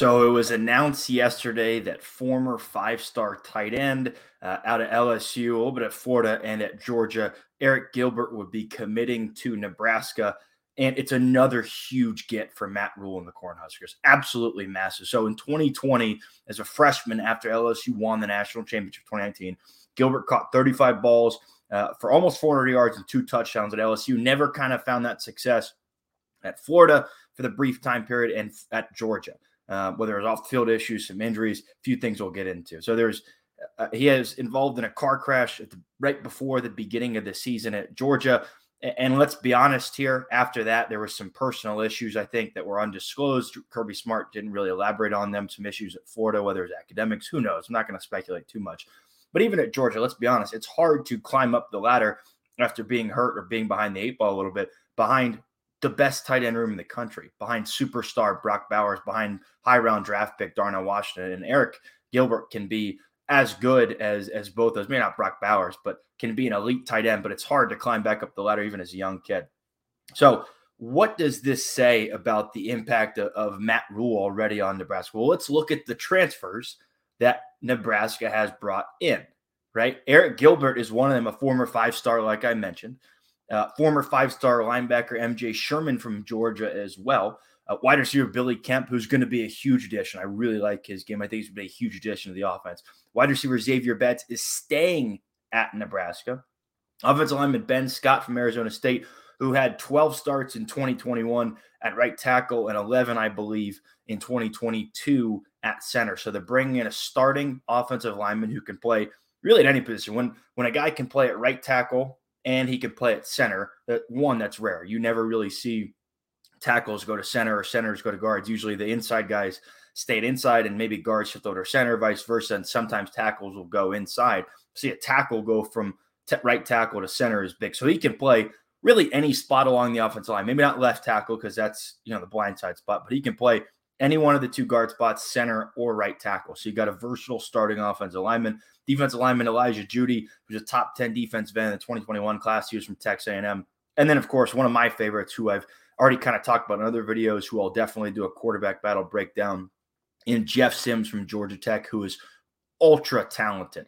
So it was announced yesterday that former five star tight end uh, out of LSU, a little bit at Florida and at Georgia, Arik Gilbert would be committing to Nebraska. And it's another huge get for Matt Rhule and the Cornhuskers. Absolutely massive. So in 2020, as a freshman after LSU won the national championship 2019, Gilbert caught 35 balls uh, for almost 400 yards and two touchdowns at LSU. Never kind of found that success at Florida for the brief time period and at Georgia uh, whether it's off field issues, some injuries, a few things we'll get into. So there's uh, he is involved in a car crash the, right before the beginning of the season at Georgia. And let's be honest here, after that, there were some personal issues, I think, that were undisclosed. Kirby Smart didn't really elaborate on them. Some issues at Florida, whether it's academics, who knows? I'm not going to speculate too much. But even at Georgia, let's be honest, it's hard to climb up the ladder after being hurt or being behind the eight ball a little bit behind the best tight end room in the country, behind superstar Brock Bowers, behind high round draft pick Darnell Washington, and Arik Gilbert can be as good as as both those. Maybe not Brock Bowers, but can be an elite tight end. But it's hard to climb back up the ladder even as a young kid. So, what does this say about the impact of, of Matt Rhule already on Nebraska? Well, let's look at the transfers that Nebraska has brought in. Right, Arik Gilbert is one of them, a former five star, like I mentioned. Uh, former five star linebacker MJ Sherman from Georgia as well. Uh, wide receiver Billy Kemp, who's going to be a huge addition. I really like his game. I think he's going to be a huge addition to the offense. Wide receiver Xavier Betts is staying at Nebraska. Offensive lineman Ben Scott from Arizona State, who had 12 starts in 2021 at right tackle and 11, I believe, in 2022 at center. So they're bringing in a starting offensive lineman who can play really at any position. When when a guy can play at right tackle and he can play at center. That one that's rare. You never really see tackles go to center or centers go to guards. Usually the inside guys stayed inside and maybe guards shift over center, vice versa. And sometimes tackles will go inside. See a tackle go from t- right tackle to center is big. So he can play really any spot along the offensive line. Maybe not left tackle because that's you know the blind side spot, but he can play any one of the two guard spots, center or right tackle. So you got a versatile starting offensive lineman. Defensive lineman Elijah Jeudy, who's a top 10 defensive end in the 2021 class. He was from Texas A&M. And then, of course, one of my favorites, who I've already kind of talked about in other videos, who I'll definitely do a quarterback battle breakdown in Jeff Sims from Georgia Tech, who is ultra talented,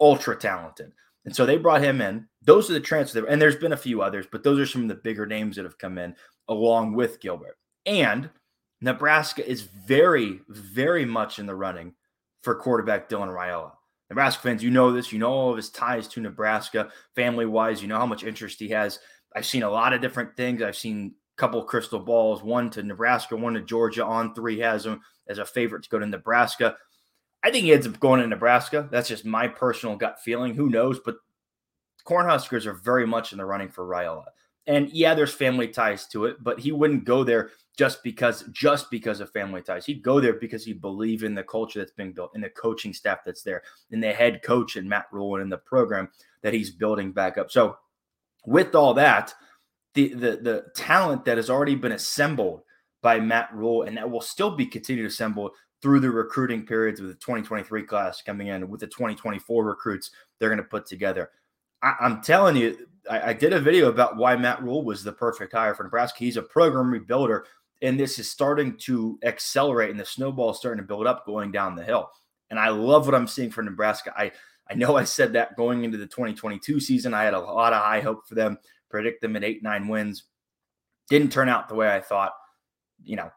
ultra talented. And so they brought him in. Those are the transfers. And there's been a few others, but those are some of the bigger names that have come in along with Gilbert. And – Nebraska is very, very much in the running for quarterback Dylan Raiola. Nebraska fans, you know this. You know all of his ties to Nebraska, family wise. You know how much interest he has. I've seen a lot of different things. I've seen a couple crystal balls, one to Nebraska, one to Georgia. On three has him as a favorite to go to Nebraska. I think he ends up going to Nebraska. That's just my personal gut feeling. Who knows? But Cornhuskers are very much in the running for Raiola. And yeah, there's family ties to it, but he wouldn't go there just because just because of family ties. He'd go there because he believed in the culture that's being built, in the coaching staff that's there, in the head coach and Matt Rhule and in the program that he's building back up. So with all that, the the the talent that has already been assembled by Matt Rhule and that will still be continued assembled through the recruiting periods with the 2023 class coming in with the 2024 recruits they're going to put together. I, am telling you, I, I, did a video about why Matt Rhule was the perfect hire for Nebraska. He's a program rebuilder and this is starting to accelerate and the snowball is starting to build up going down the hill. And i love what i'm seeing for nebraska. I i know i said that going into the 2022 season i had a lot of high hope for them predict them at eight nine wins. Didn't turn out the way i thought. You know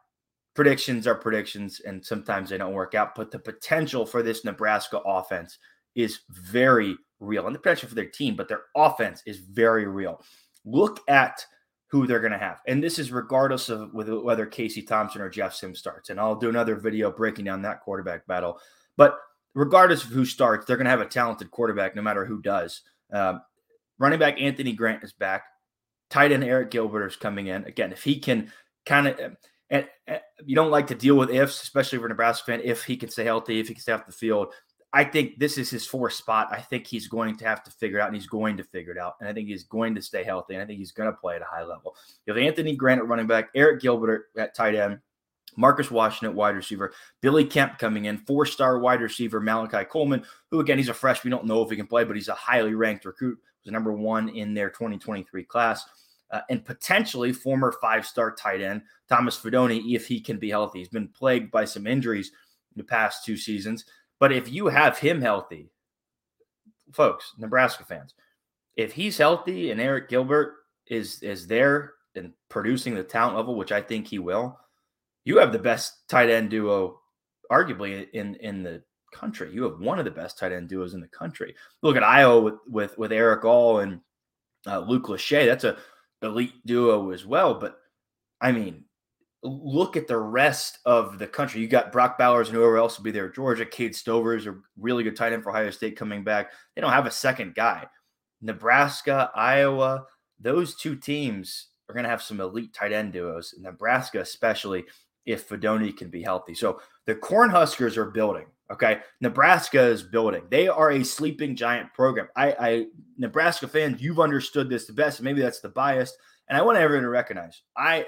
predictions are predictions and sometimes they don't work out but the potential for this nebraska offense is very real and the potential for their team but their offense is very real look at who they're going to have. And this is regardless of whether Casey Thompson or Jeff Sims starts. And I'll do another video breaking down that quarterback battle. But regardless of who starts, they're going to have a talented quarterback no matter who does. Uh, running back Anthony Grant is back. Tight end Arik Gilbert is coming in. Again, if he can kind of, and, and, you don't like to deal with ifs, especially for Nebraska fan, if he can stay healthy, if he can stay off the field. I think this is his fourth spot. I think he's going to have to figure it out, and he's going to figure it out. And I think he's going to stay healthy, and I think he's going to play at a high level. You have Anthony Grant at running back, Arik Gilbert at tight end, Marcus Washington at wide receiver, Billy Kemp coming in, four star wide receiver Malachi Coleman, who again he's a freshman. We don't know if he can play, but he's a highly ranked recruit. Was number one in their 2023 class. uh, and potentially former five star tight end Thomas Fidone, if he can be healthy. He's been plagued by some injuries in the past two seasons. But if you have him healthy, folks, Nebraska fans, if he's healthy and Arik Gilbert is is there and producing the talent level, which I think he will, you have the best tight end duo, arguably in in the country. You have one of the best tight end duos in the country. Look at Iowa with with, with Erick All and uh, Luke Lachey. That's a elite duo as well. But I mean, look at the rest of the country. You got Brock Bowers and whoever else will be there. Georgia, Cade Stover's a really good tight end for Ohio State coming back. They don't have a second guy. Nebraska, Iowa, those two teams are going to have some elite tight end duos. Nebraska, especially if Fidone can be healthy. So the Cornhuskers are building. Okay, Nebraska is building. They are a sleeping giant program. I, I Nebraska fans, you've understood this the best. Maybe that's the bias, and I want everyone to recognize. I,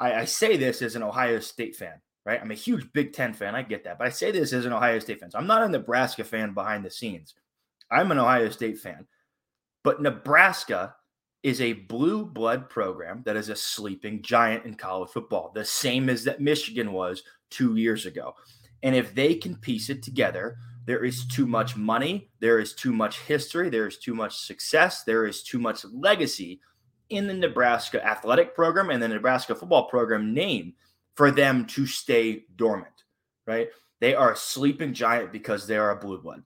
I, I say this as an Ohio State fan, right? I'm a huge Big Ten fan. I get that, but I say this as an Ohio State fan. So I'm not a Nebraska fan behind the scenes. I'm an Ohio State fan, but Nebraska is a blue blood program that is a sleeping giant in college football, the same as that Michigan was two years ago. And if they can piece it together, there is too much money, there is too much history, there is too much success, there is too much legacy in the Nebraska athletic program and the Nebraska football program name for them to stay dormant, right? They are a sleeping giant because they are a blue blood.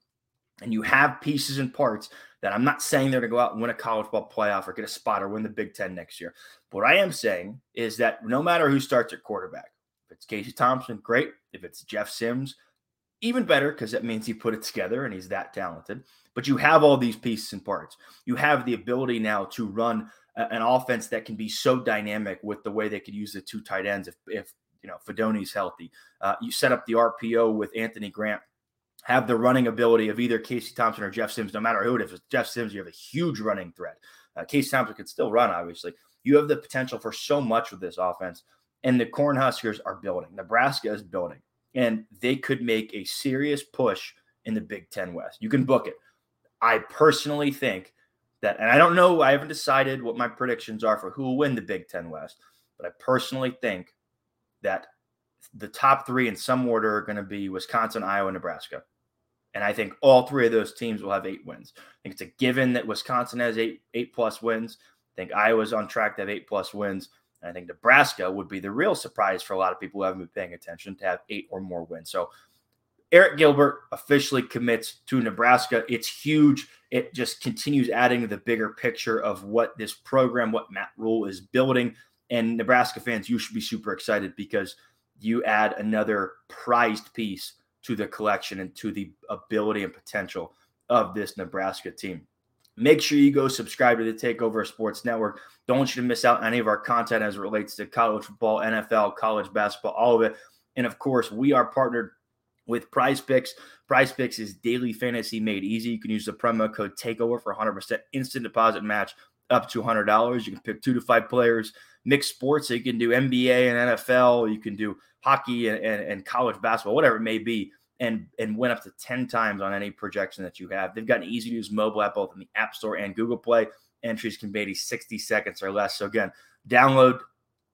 And you have pieces and parts that I'm not saying they're going to go out and win a college ball playoff or get a spot or win the Big Ten next year. But what I am saying is that no matter who starts at quarterback, if it's Casey Thompson, great. If it's Jeff Sims, even better because that means he put it together and he's that talented. But you have all these pieces and parts. You have the ability now to run an offense that can be so dynamic with the way they could use the two tight ends if, if you know Fidone's healthy. Uh, you set up the RPO with Anthony Grant have the running ability of either Casey Thompson or Jeff Sims, no matter who it is. It's Jeff Sims, you have a huge running threat. Uh, Casey Thompson can still run, obviously. You have the potential for so much with this offense. And the Cornhuskers are building. Nebraska is building. And they could make a serious push in the Big Ten West. You can book it. I personally think that, and I don't know, I haven't decided what my predictions are for who will win the Big Ten West, but I personally think that the top three in some order are going to be Wisconsin, Iowa, Nebraska. And I think all three of those teams will have eight wins. I think it's a given that Wisconsin has eight eight plus wins. I think Iowa's on track to have eight plus wins. And I think Nebraska would be the real surprise for a lot of people who haven't been paying attention to have eight or more wins. So Arik Gilbert officially commits to Nebraska. It's huge. It just continues adding the bigger picture of what this program, what Matt Rhule is building. And Nebraska fans, you should be super excited because you add another prized piece to the collection and to the ability and potential of this Nebraska team. Make sure you go subscribe to the Takeover Sports Network. Don't want you to miss out on any of our content as it relates to college football, NFL, college basketball, all of it. And of course, we are partnered with Prize Picks. Prize Picks is daily fantasy made easy. You can use the promo code TAKEOVER for 100% instant deposit match up to $100. You can pick two to five players, mixed sports. So you can do NBA and NFL. You can do hockey and, and, and college basketball, whatever it may be, and and win up to 10 times on any projection that you have. They've got an easy to use mobile app both in the App Store and Google Play. Entries can be 60 seconds or less. So again, download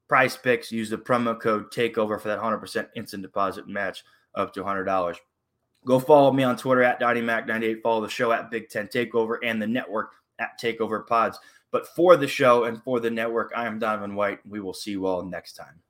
prize picks, use the promo code takeover for that 100% instant deposit match up to $100. Go follow me on Twitter at DonnieMac98. Follow the show at Big Ten Takeover and the network at Takeover Pods. But for the show and for the network, I am Donovan White. We will see you all next time.